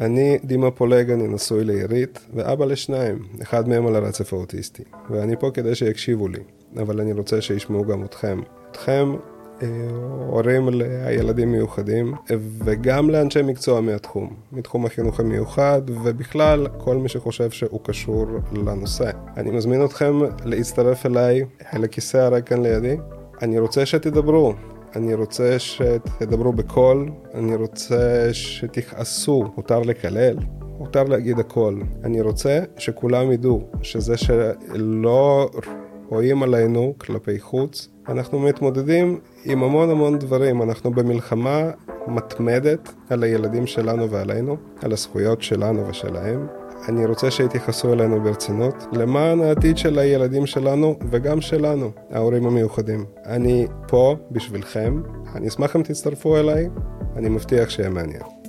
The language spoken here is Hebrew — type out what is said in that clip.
אני דימה פולג, אני נשוי לעירית, ואבא לשניים, אחד מהם על הרצף האוטיסטי. ואני פה כדי שיקשיבו לי, אבל אני רוצה שישמעו גם אתכם. אתכם, אה, הורים לילדים מיוחדים, וגם לאנשי מקצוע מהתחום, מתחום החינוך המיוחד, ובכלל, כל מי שחושב שהוא קשור לנושא. אני מזמין אתכם להצטרף אליי אל הכיסא הריק כאן לידי. אני רוצה שתדברו, אני רוצה שתדברו בקול, אני רוצה שתכעסו, מותר לקלל, מותר להגיד הכל. אני רוצה שכולם ידעו שזה שלא רואים עלינו כלפי חוץ, אנחנו מתמודדים עם המון המון דברים, אנחנו במלחמה מתמדת על הילדים שלנו ועלינו, על הזכויות שלנו ושלהם. אני רוצה שיתייחסו אלינו ברצינות, למען העתיד של הילדים שלנו וגם שלנו, ההורים המיוחדים. אני פה בשבילכם, אני אשמח אם תצטרפו אליי, אני מבטיח שיהיה מעניין.